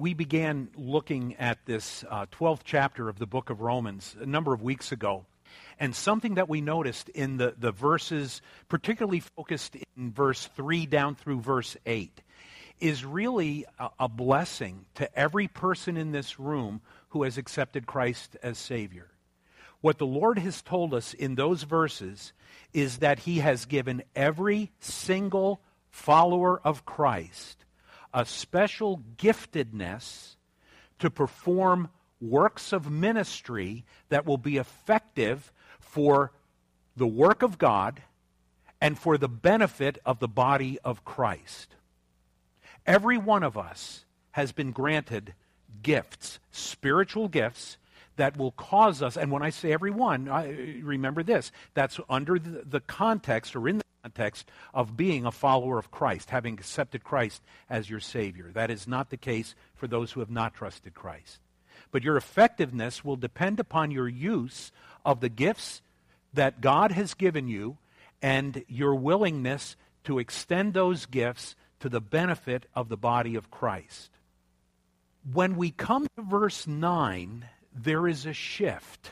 we began looking at this uh, 12th chapter of the book of Romans a number of weeks ago. And something that we noticed in the, the verses, particularly focused in verse 3 down through verse 8, is really a, a blessing to every person in this room who has accepted Christ as Savior. What the Lord has told us in those verses is that He has given every single follower of Christ a special giftedness to perform works of ministry that will be effective for the work of God and for the benefit of the body of Christ. Every one of us has been granted gifts, spiritual gifts that will cause us, and when I say everyone, I, remember this, that's under the, the context or in the context of being a follower of Christ, having accepted Christ as your Savior. That is not the case for those who have not trusted Christ. But your effectiveness will depend upon your use of the gifts that God has given you and your willingness to extend those gifts to the benefit of the body of Christ. When we come to verse 9, there is a shift.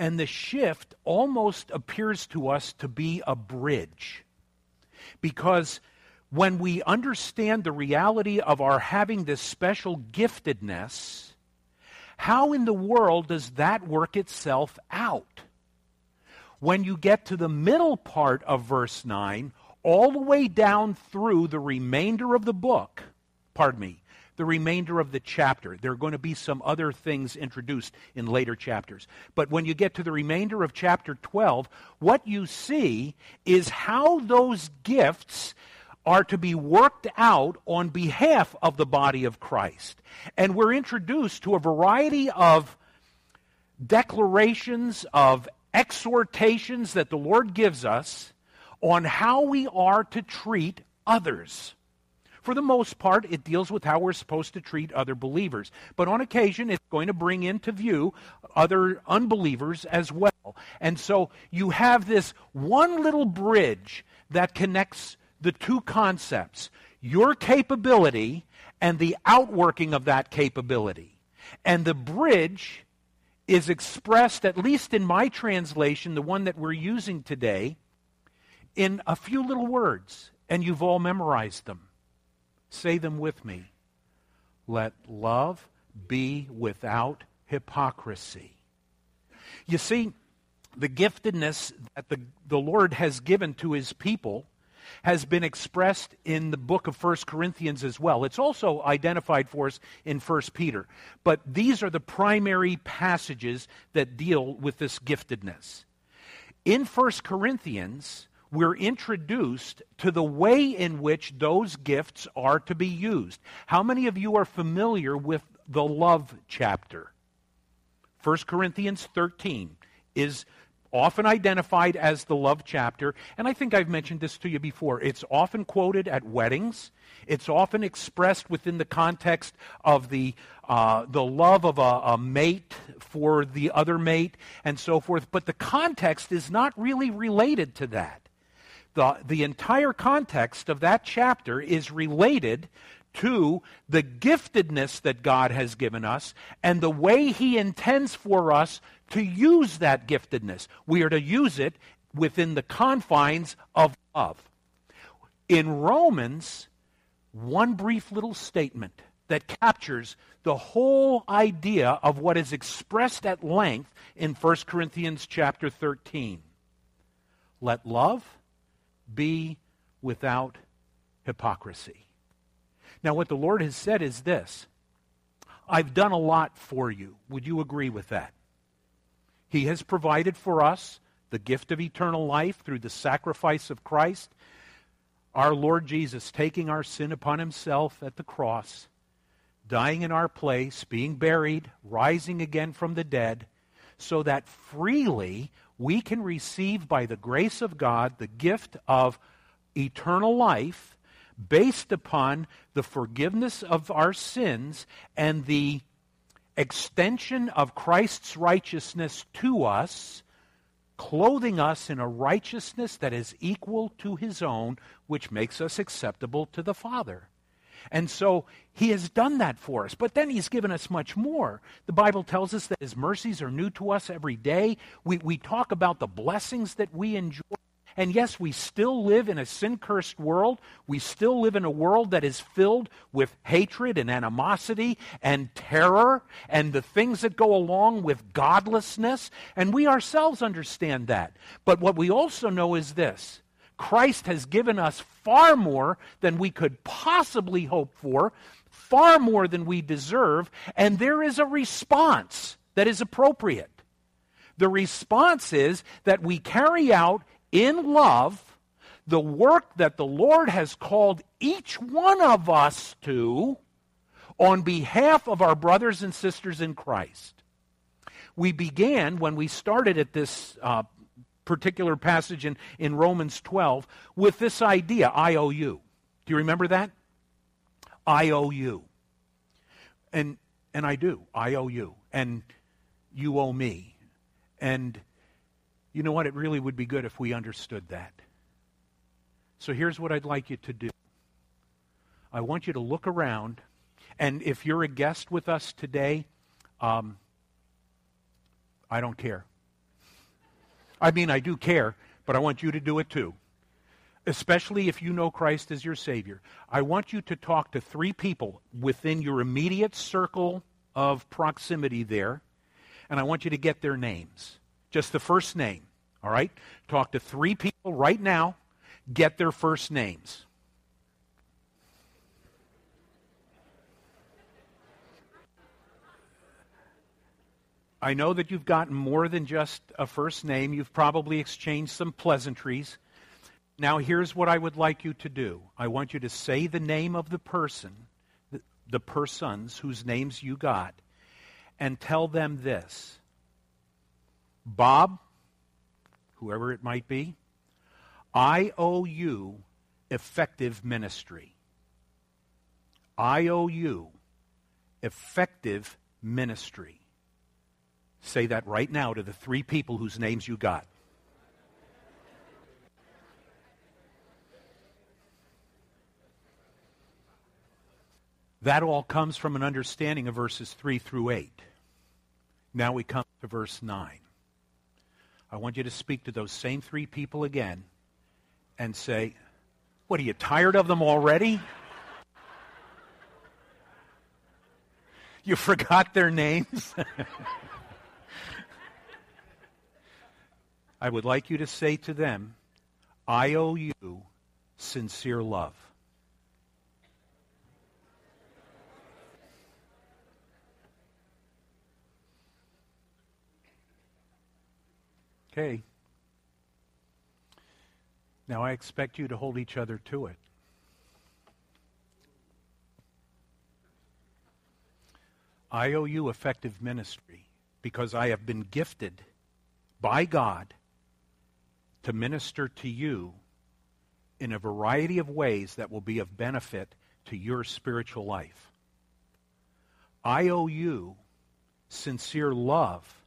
And the shift almost appears to us to be a bridge. Because when we understand the reality of our having this special giftedness, how in the world does that work itself out? When you get to the middle part of verse 9, all the way down through the remainder of the book, pardon me, the remainder of the chapter. There are going to be some other things introduced in later chapters. But when you get to the remainder of chapter 12, what you see is how those gifts are to be worked out on behalf of the body of Christ. And we're introduced to a variety of declarations, of exhortations that the Lord gives us on how we are to treat others. For the most part, it deals with how we're supposed to treat other believers. But on occasion, it's going to bring into view other unbelievers as well. And so you have this one little bridge that connects the two concepts your capability and the outworking of that capability. And the bridge is expressed, at least in my translation, the one that we're using today, in a few little words. And you've all memorized them. Say them with me. Let love be without hypocrisy. You see, the giftedness that the, the Lord has given to his people has been expressed in the book of 1 Corinthians as well. It's also identified for us in 1 Peter. But these are the primary passages that deal with this giftedness. In 1 Corinthians, we're introduced to the way in which those gifts are to be used. How many of you are familiar with the love chapter? 1 Corinthians 13 is often identified as the love chapter, and I think I've mentioned this to you before. It's often quoted at weddings. It's often expressed within the context of the, uh, the love of a, a mate for the other mate and so forth, but the context is not really related to that the, the entire context of that chapter is related to the giftedness that God has given us and the way He intends for us to use that giftedness. We are to use it within the confines of love. In Romans, one brief little statement that captures the whole idea of what is expressed at length in 1 Corinthians chapter 13. Let love be without hypocrisy. Now, what the Lord has said is this I've done a lot for you. Would you agree with that? He has provided for us the gift of eternal life through the sacrifice of Christ, our Lord Jesus taking our sin upon himself at the cross, dying in our place, being buried, rising again from the dead, so that freely we can receive by the grace of God the gift of eternal life based upon the forgiveness of our sins and the extension of Christ's righteousness to us, clothing us in a righteousness that is equal to his own, which makes us acceptable to the Father. And so he has done that for us. But then he's given us much more. The Bible tells us that his mercies are new to us every day. We, we talk about the blessings that we enjoy. And yes, we still live in a sin cursed world. We still live in a world that is filled with hatred and animosity and terror and the things that go along with godlessness. And we ourselves understand that. But what we also know is this Christ has given us far more than we could possibly hope for, far more than we deserve, and there is a response that is appropriate. The response is that we carry out in love the work that the Lord has called each one of us to on behalf of our brothers and sisters in Christ. We began when we started at this uh, particular passage in, in Romans 12 with this idea IOU. Do you remember that? IOU. And, and I do. I owe you. And you owe me. And you know what? It really would be good if we understood that. So here's what I'd like you to do I want you to look around, and if you're a guest with us today, um, I don't care. I mean, I do care, but I want you to do it too. Especially if you know Christ as your Savior. I want you to talk to three people within your immediate circle of proximity there, and I want you to get their names. Just the first name, all right? Talk to three people right now, get their first names. I know that you've gotten more than just a first name. You've probably exchanged some pleasantries. Now, here's what I would like you to do I want you to say the name of the person, the, persons whose names you got, and tell them this Bob, whoever it might be, I owe you effective ministry. I owe you effective ministry. Say that right now to the three people whose names you got. That all comes from an understanding of verses 3 through 8. Now we come to verse 9. I want you to speak to those same three people again and say, What, are you tired of them already? you forgot their names? I would like you to say to them, I owe you sincere love. Okay. Now I expect you to hold each other to it. I owe you effective ministry because I have been gifted by God to minister to you in a variety of ways that will be of benefit to your spiritual life. I owe you sincere love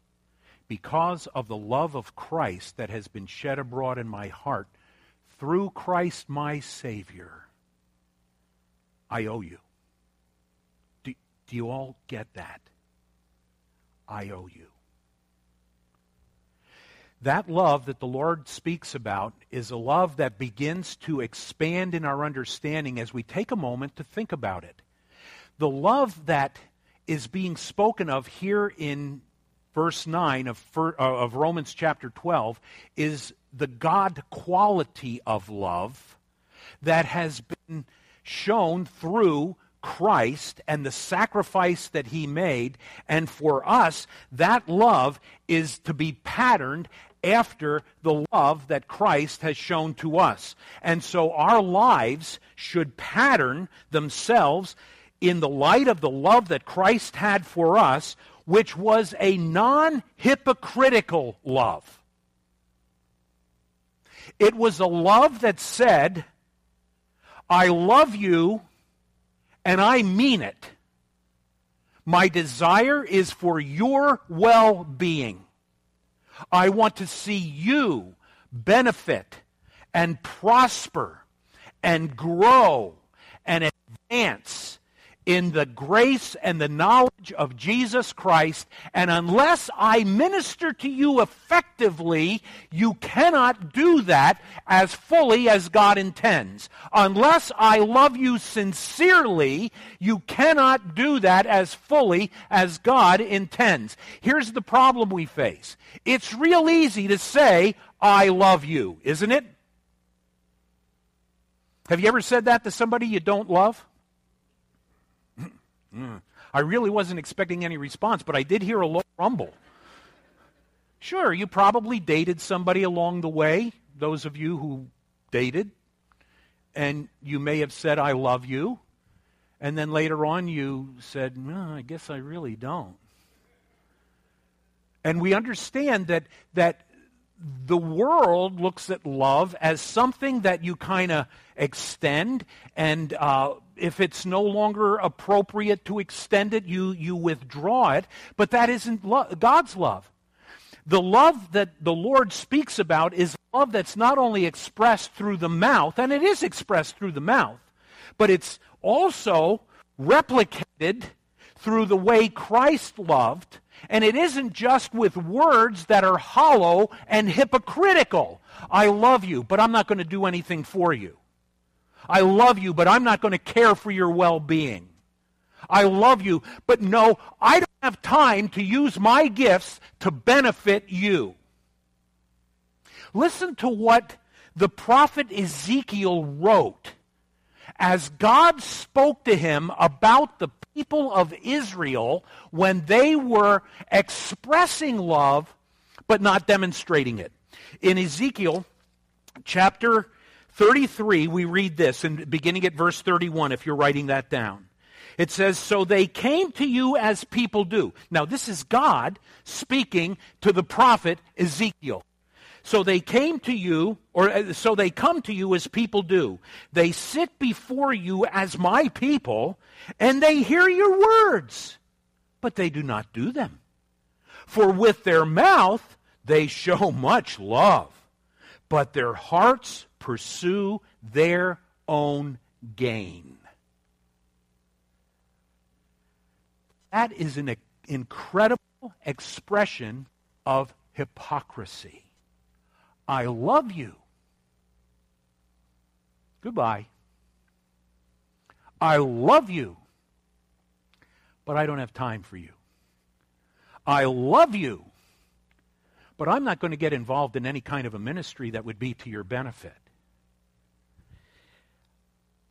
because of the love of Christ that has been shed abroad in my heart through Christ my Savior. I owe you. Do, do you all get that? I owe you. That love that the Lord speaks about is a love that begins to expand in our understanding as we take a moment to think about it. The love that is being spoken of here in verse 9 of, uh, of Romans chapter 12 is the God quality of love that has been shown through Christ and the sacrifice that he made. And for us, that love is to be patterned after the love that Christ has shown to us. And so our lives should pattern themselves in the light of the love that Christ had for us, which was a non hypocritical love. It was a love that said, I love you and I mean it. My desire is for your well being. I want to see you benefit and prosper and grow and advance in the grace and the knowledge of Jesus Christ, and unless I minister to you effectively, you cannot do that as fully as God intends. Unless I love you sincerely, you cannot do that as fully as God intends. Here's the problem we face it's real easy to say, I love you, isn't it? Have you ever said that to somebody you don't love? Mm. I really wasn't expecting any response, but I did hear a low rumble. Sure, you probably dated somebody along the way, those of you who dated, and you may have said, I love you. And then later on, you said, no, I guess I really don't. And we understand that, that the world looks at love as something that you kind of extend, and uh, if it's no longer appropriate to extend it, you, you withdraw it. But that isn't lo- God's love. The love that the Lord speaks about is love that's not only expressed through the mouth, and it is expressed through the mouth, but it's also replicated through the way Christ loved and it isn't just with words that are hollow and hypocritical. I love you, but I'm not going to do anything for you. I love you, but I'm not going to care for your well being. I love you, but no, I don't have time to use my gifts to benefit you. Listen to what the prophet Ezekiel wrote as God spoke to him about the people of Israel when they were expressing love but not demonstrating it. In Ezekiel chapter 33, we read this, and beginning at verse 31, if you're writing that down. It says, So they came to you as people do. Now, this is God speaking to the prophet Ezekiel. So they came to you, or uh, so they come to you as people do. They sit before you as my people, and they hear your words, but they do not do them. For with their mouth they show much love, but their hearts pursue their own gain. That is an incredible expression of hypocrisy. I love you. Goodbye. I love you, but I don't have time for you. I love you, but I'm not going to get involved in any kind of a ministry that would be to your benefit.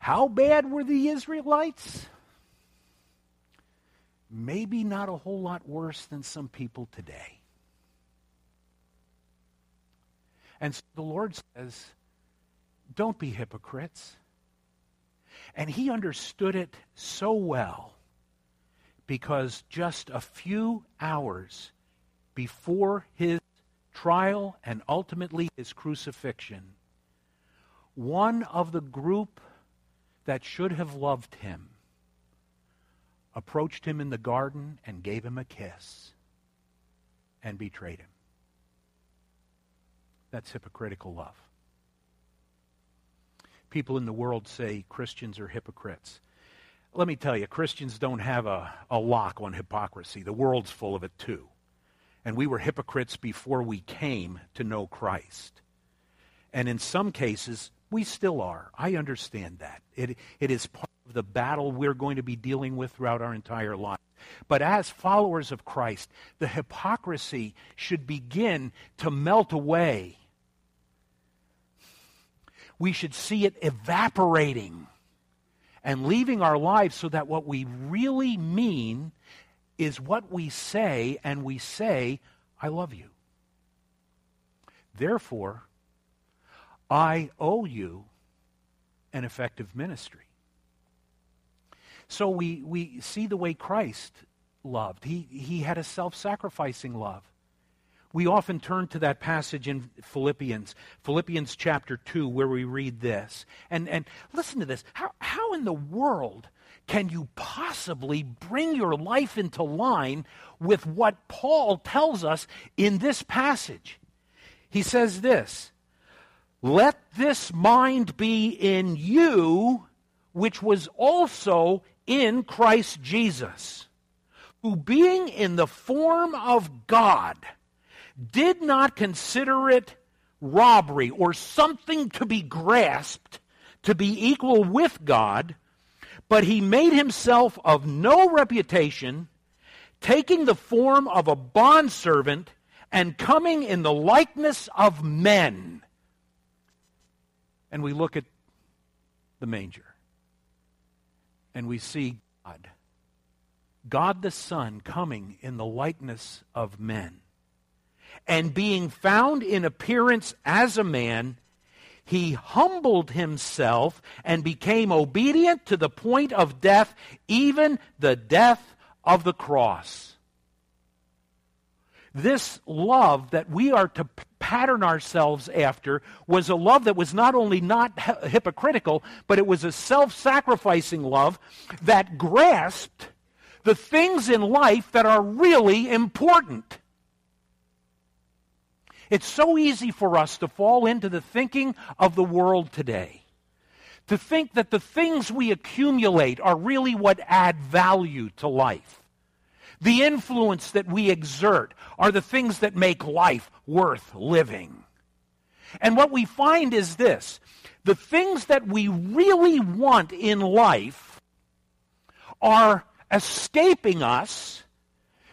How bad were the Israelites? Maybe not a whole lot worse than some people today. And so the Lord says, don't be hypocrites. And he understood it so well because just a few hours before his trial and ultimately his crucifixion, one of the group that should have loved him approached him in the garden and gave him a kiss and betrayed him. That's hypocritical love. People in the world say Christians are hypocrites. Let me tell you, Christians don't have a, a lock on hypocrisy. The world's full of it too. And we were hypocrites before we came to know Christ. And in some cases, we still are. I understand that. It, it is part of the battle we're going to be dealing with throughout our entire life. But as followers of Christ, the hypocrisy should begin to melt away we should see it evaporating and leaving our lives so that what we really mean is what we say, and we say, I love you. Therefore, I owe you an effective ministry. So we, we see the way Christ loved. He, he had a self sacrificing love we often turn to that passage in Philippians, Philippians chapter 2, where we read this. And, and listen to this. How, how in the world can you possibly bring your life into line with what Paul tells us in this passage? He says this Let this mind be in you, which was also in Christ Jesus, who being in the form of God, did not consider it robbery or something to be grasped to be equal with God, but he made himself of no reputation, taking the form of a bondservant and coming in the likeness of men. And we look at the manger and we see God. God the Son coming in the likeness of men. And being found in appearance as a man, he humbled himself and became obedient to the point of death, even the death of the cross. This love that we are to pattern ourselves after was a love that was not only not hypocritical, but it was a self sacrificing love that grasped the things in life that are really important. It's so easy for us to fall into the thinking of the world today. To think that the things we accumulate are really what add value to life. The influence that we exert are the things that make life worth living. And what we find is this the things that we really want in life are escaping us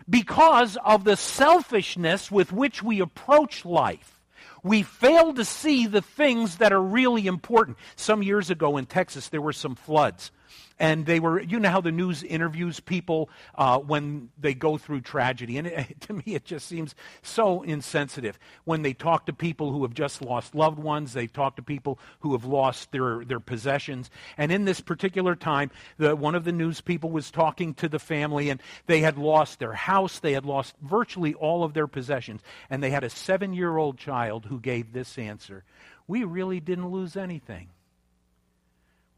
because of the selfishness with which we approach life. We fail to see the things that are really important. Some years ago in Texas, there were some floods and they were you know how the news interviews people uh, when they go through tragedy. And it, to me it just seems so insensitive. When they talk to people who have just lost loved ones they talk to people who have lost their, their possessions. And in this particular time the, one of the news people was talking to the family and they had lost their house they had lost virtually all of their possessions and they had a seven year old child who gave this answer. We really didn't lose anything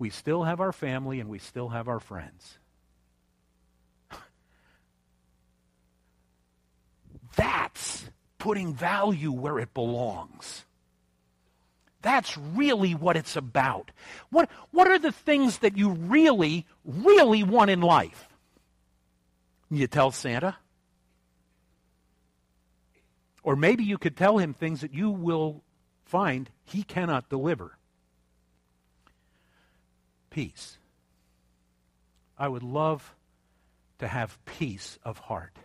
we still have our family and we still have our friends. That's putting value where it belongs. That's really what it's about. What, what are the things that you really, really want in life? You tell Santa? Or maybe you could tell him things that you will find he cannot deliver peace. I would love to have peace of heart.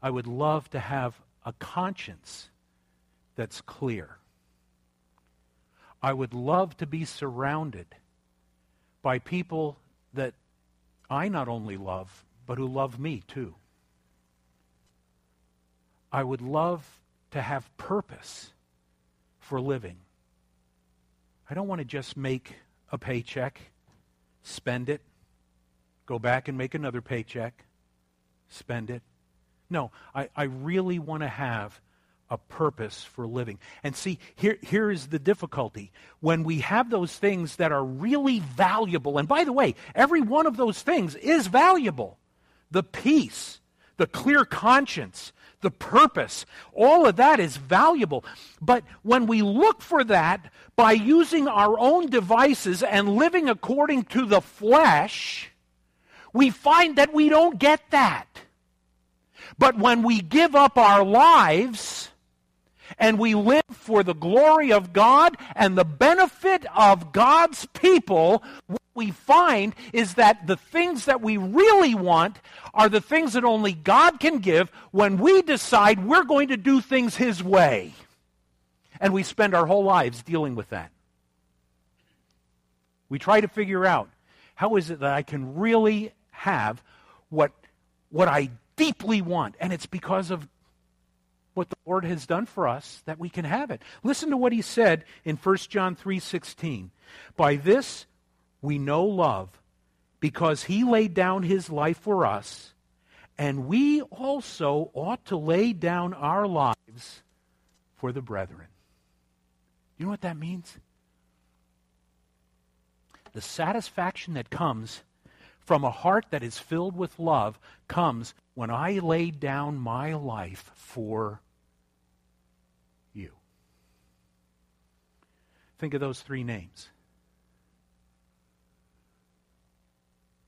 I would love to have a conscience that's clear. I would love to be surrounded by people that I not only love, but who love me too. I would love to have purpose for living. I don't want to just make a paycheck, spend it, go back and make another paycheck, spend it. No, I, I really want to have a purpose for living. And see, here, here is the difficulty. When we have those things that are really valuable, and by the way, every one of those things is valuable the peace, the clear conscience, the purpose. All of that is valuable. But when we look for that by using our own devices and living according to the flesh, we find that we don't get that. But when we give up our lives and we live for the glory of God and the benefit of God's people, what we find is that the things that we really want are the things that only God can give when we decide we're going to do things His way. And we spend our whole lives dealing with that. We try to figure out how is it that I can really have what, what I deeply want. And it's because of what the Lord has done for us that we can have it. Listen to what he said in 1 John 3:16. By this we know love because he laid down his life for us, and we also ought to lay down our lives for the brethren. You know what that means? The satisfaction that comes from a heart that is filled with love comes when I laid down my life for you. Think of those three names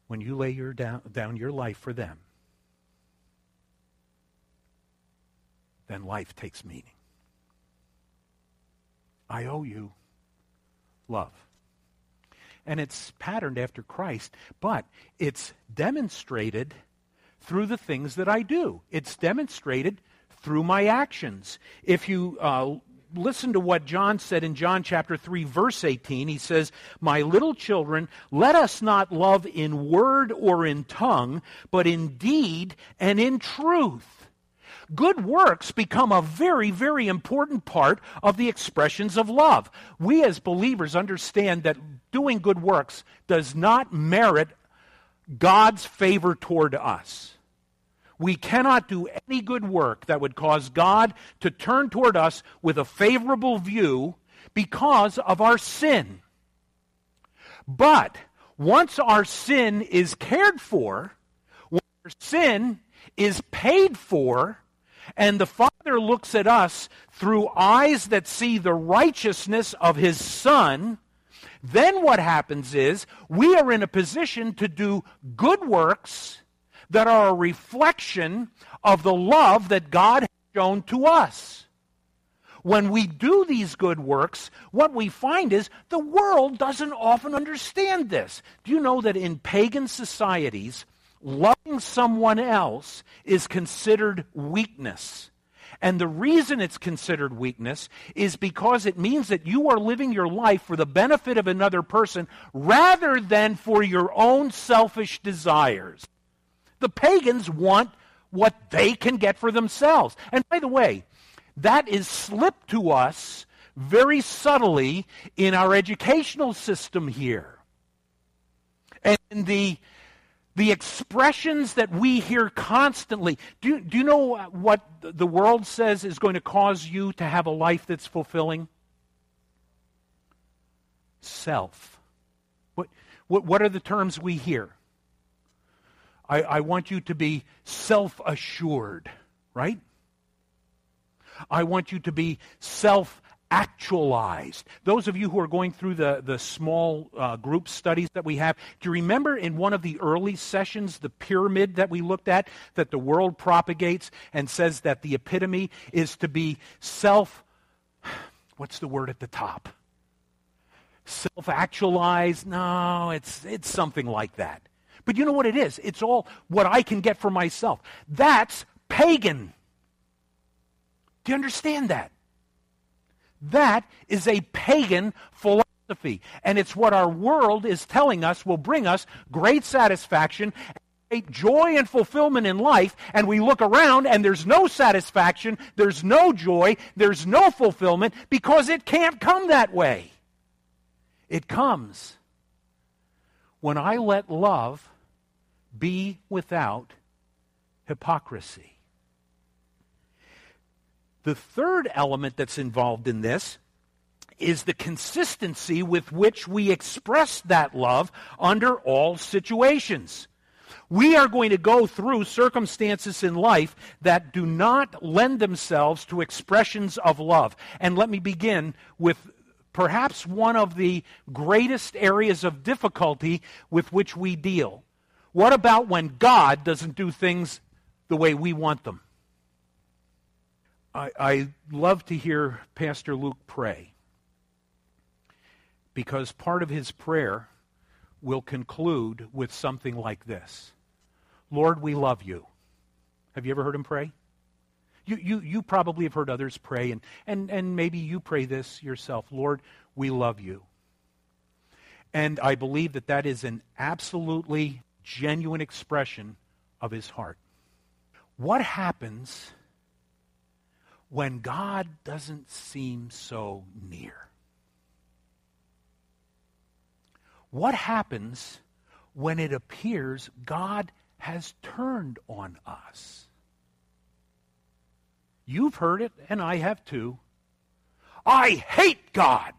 when you lay your down, down your life for them, then life takes meaning. I owe you love. And it's patterned after Christ, but it's demonstrated through the things that I do. It's demonstrated through my actions. If you uh, listen to what John said in John chapter 3, verse 18, he says, My little children, let us not love in word or in tongue, but in deed and in truth. Good works become a very, very important part of the expressions of love. We as believers understand that doing good works does not merit God's favor toward us. We cannot do any good work that would cause God to turn toward us with a favorable view because of our sin. But once our sin is cared for, when our sin is paid for, and the Father looks at us through eyes that see the righteousness of His Son, then what happens is we are in a position to do good works that are a reflection of the love that God has shown to us. When we do these good works, what we find is the world doesn't often understand this. Do you know that in pagan societies, loving someone else is considered weakness? And the reason it's considered weakness is because it means that you are living your life for the benefit of another person rather than for your own selfish desires. The pagans want what they can get for themselves. And by the way, that is slipped to us very subtly in our educational system here. And the, the expressions that we hear constantly. Do you, do you know what the world says is going to cause you to have a life that's fulfilling? Self. What, what, what are the terms we hear? I, I want you to be self assured, right? I want you to be self actualized. Those of you who are going through the, the small uh, group studies that we have, do you remember in one of the early sessions, the pyramid that we looked at, that the world propagates and says that the epitome is to be self, what's the word at the top? Self actualized? No, it's, it's something like that. But you know what it is? It's all what I can get for myself. That's pagan. Do you understand that? That is a pagan philosophy. And it's what our world is telling us will bring us great satisfaction, great joy and fulfillment in life. And we look around and there's no satisfaction, there's no joy, there's no fulfillment because it can't come that way. It comes when I let love be without hypocrisy. The third element that's involved in this is the consistency with which we express that love under all situations. We are going to go through circumstances in life that do not lend themselves to expressions of love. And let me begin with perhaps one of the greatest areas of difficulty with which we deal. What about when God doesn't do things the way we want them? I, I love to hear Pastor Luke pray because part of his prayer will conclude with something like this Lord, we love you. Have you ever heard him pray? You, you, you probably have heard others pray, and, and, and maybe you pray this yourself Lord, we love you. And I believe that that is an absolutely genuine expression of his heart. What happens when God doesn't seem so near? What happens when it appears God has turned on us? You've heard it, and I have too. I hate God.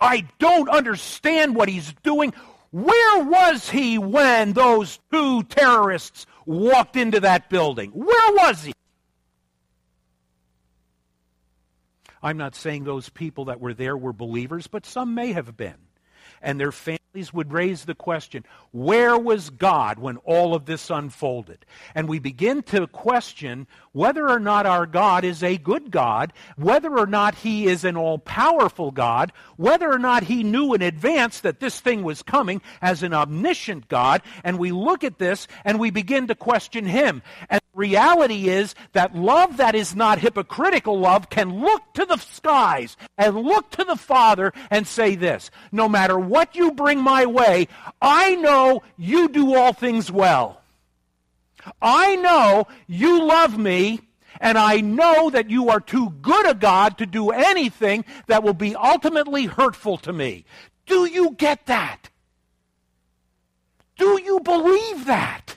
I don't understand what he's doing. Where was he when those two terrorists walked into that building? Where was he? I'm not saying those people that were there were believers, but some may have been. and their families would raise the question where was God when all of this unfolded? And we begin to question whether or not our God is a good God, whether or not He is an all powerful God, whether or not He knew in advance that this thing was coming as an omniscient God. And we look at this and we begin to question Him. And reality is that love that is not hypocritical love can look to the skies and look to the Father and say this No matter what you bring my way, I know you do all things well. I know you love me, and I know that you are too good a God to do anything that will be ultimately hurtful to me. Do you get that? Do you believe that?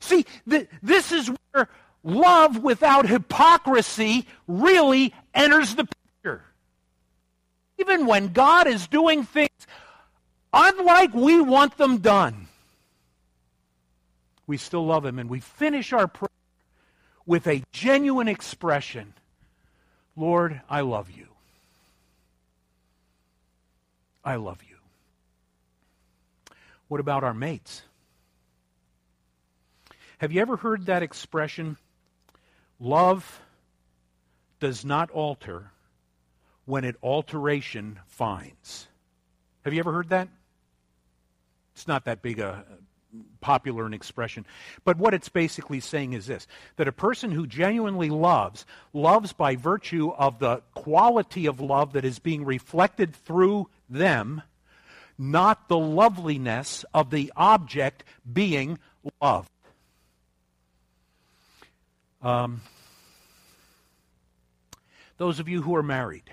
See, th- this is where love without hypocrisy really enters the picture. Even when God is doing things unlike we want them done, we still love Him. And we finish our prayer with a genuine expression Lord, I love you. I love you. What about our mates? Have you ever heard that expression? Love does not alter when it alteration finds. Have you ever heard that? It's not that big a popular an expression. But what it's basically saying is this that a person who genuinely loves, loves by virtue of the quality of love that is being reflected through them, not the loveliness of the object being loved. Um, those of you who are married,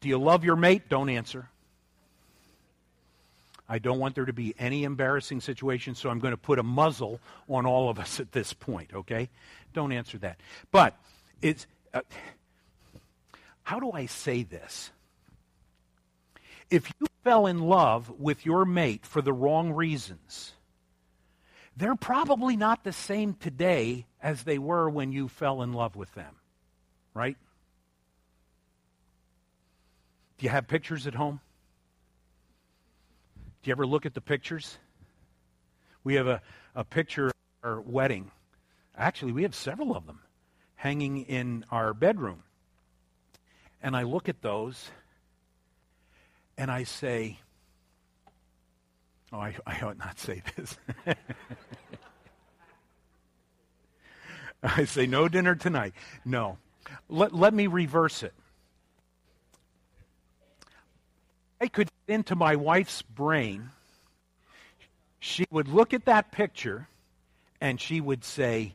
do you love your mate? Don't answer. I don't want there to be any embarrassing situation, so I'm going to put a muzzle on all of us at this point, okay? Don't answer that. But it's. Uh, how do I say this? If you fell in love with your mate for the wrong reasons, they're probably not the same today as they were when you fell in love with them, right? Do you have pictures at home? Do you ever look at the pictures? We have a, a picture of our wedding. Actually, we have several of them hanging in our bedroom. And I look at those and I say, Oh, I, I ought not say this. I say, no dinner tonight. No. Let, let me reverse it. I could get into my wife's brain. She would look at that picture and she would say,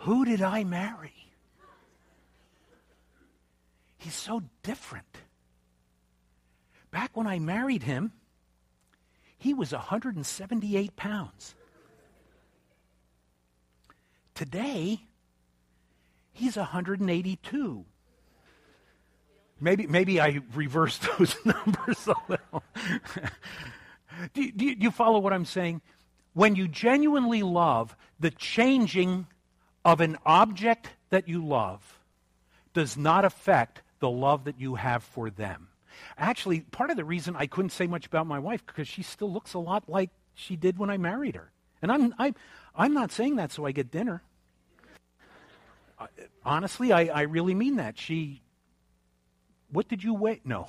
Who did I marry? He's so different. Back when I married him, he was 178 pounds. Today, he's 182. Maybe, maybe I reversed those numbers a little. do, do, do you follow what I'm saying? When you genuinely love, the changing of an object that you love does not affect the love that you have for them. Actually, part of the reason I couldn't say much about my wife because she still looks a lot like she did when I married her. And I'm, I, I'm not saying that so I get dinner. Honestly, I, I really mean that. She, what did you wait? No.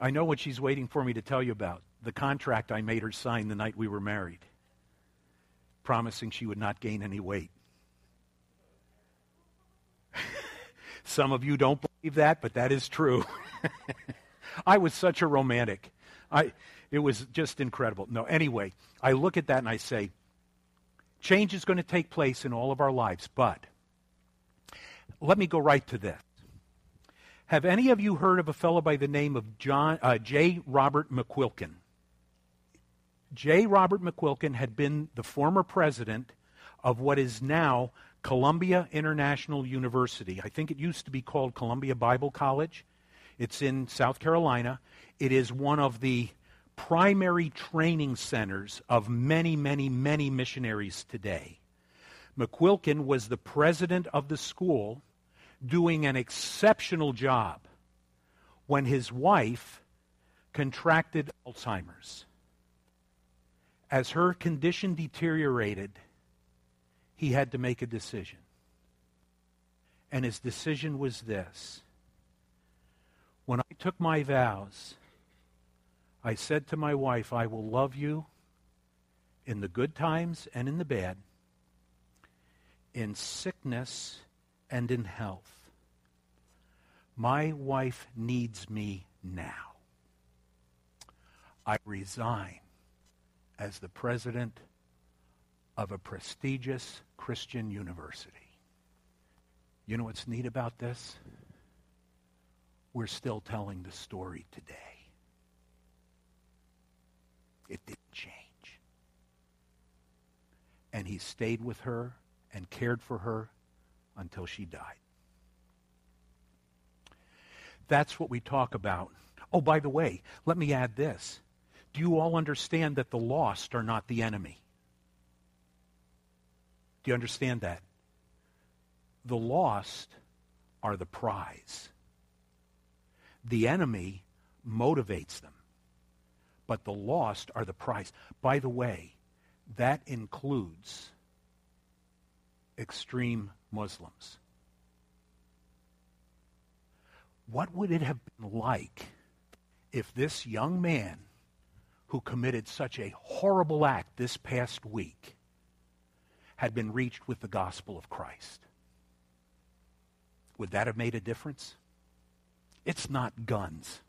I know what she's waiting for me to tell you about the contract I made her sign the night we were married, promising she would not gain any weight. Some of you don't believe that, but that is true. I was such a romantic. I, it was just incredible. No, anyway, I look at that and I say, change is going to take place in all of our lives, but let me go right to this. Have any of you heard of a fellow by the name of John, uh, J. Robert McQuilkin? J. Robert McQuilkin had been the former president of what is now Columbia International University. I think it used to be called Columbia Bible College. It's in South Carolina. It is one of the primary training centers of many, many, many missionaries today. McQuilkin was the president of the school doing an exceptional job when his wife contracted Alzheimer's. As her condition deteriorated, he had to make a decision. And his decision was this When I took my vows, I said to my wife, I will love you in the good times and in the bad, in sickness and in health. My wife needs me now. I resign as the president of a prestigious Christian university. You know what's neat about this? We're still telling the story today. It didn't change. And he stayed with her and cared for her until she died. That's what we talk about. Oh, by the way, let me add this. Do you all understand that the lost are not the enemy? Do you understand that? The lost are the prize. The enemy motivates them, but the lost are the prize. By the way, that includes extreme Muslims. What would it have been like if this young man who committed such a horrible act this past week had been reached with the gospel of Christ? Would that have made a difference? It's not guns.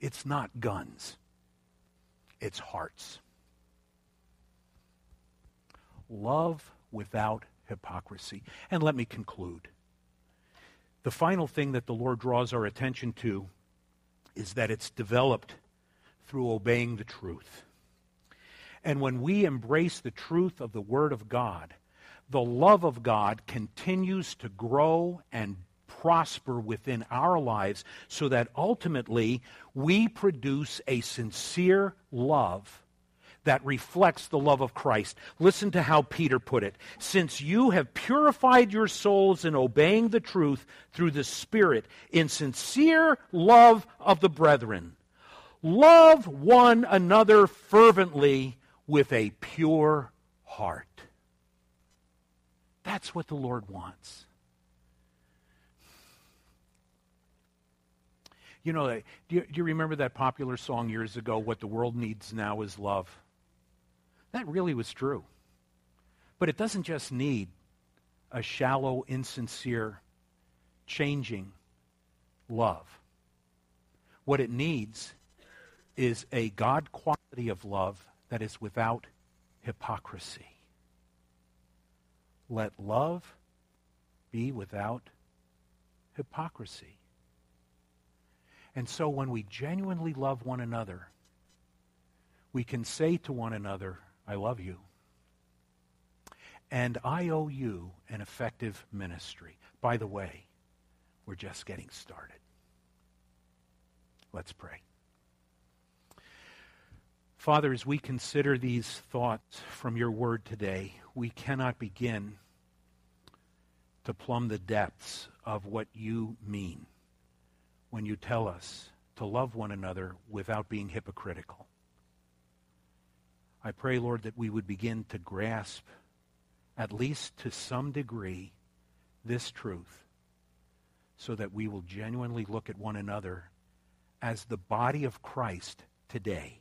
It's not guns. It's hearts. Love without hypocrisy. And let me conclude. The final thing that the Lord draws our attention to is that it's developed through obeying the truth. And when we embrace the truth of the Word of God, the love of God continues to grow and prosper within our lives so that ultimately we produce a sincere love that reflects the love of Christ. Listen to how Peter put it. Since you have purified your souls in obeying the truth through the Spirit in sincere love of the brethren, love one another fervently with a pure heart. That's what the Lord wants. You know, do you, do you, remember that popular song years ago, What the World Needs Now is Love? That really was true. But it doesn't just need a shallow, insincere, changing love. What it needs is a God quality of love that is without hypocrisy. Let love be without hypocrisy. And so when we genuinely love one another, we can say to one another, I love you. And I owe you an effective ministry. By the way, we're just getting started. Let's pray. Father, as we consider these thoughts from your word today, we cannot begin to plumb the depths of what you mean when you tell us to love one another without being hypocritical. I pray, Lord, that we would begin to grasp, at least to some degree, this truth so that we will genuinely look at one another as the body of Christ today.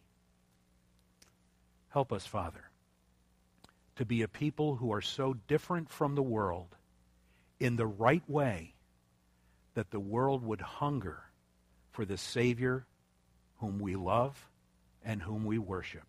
Help us, Father, to be a people who are so different from the world in the right way that the world would hunger for the Savior whom we love and whom we worship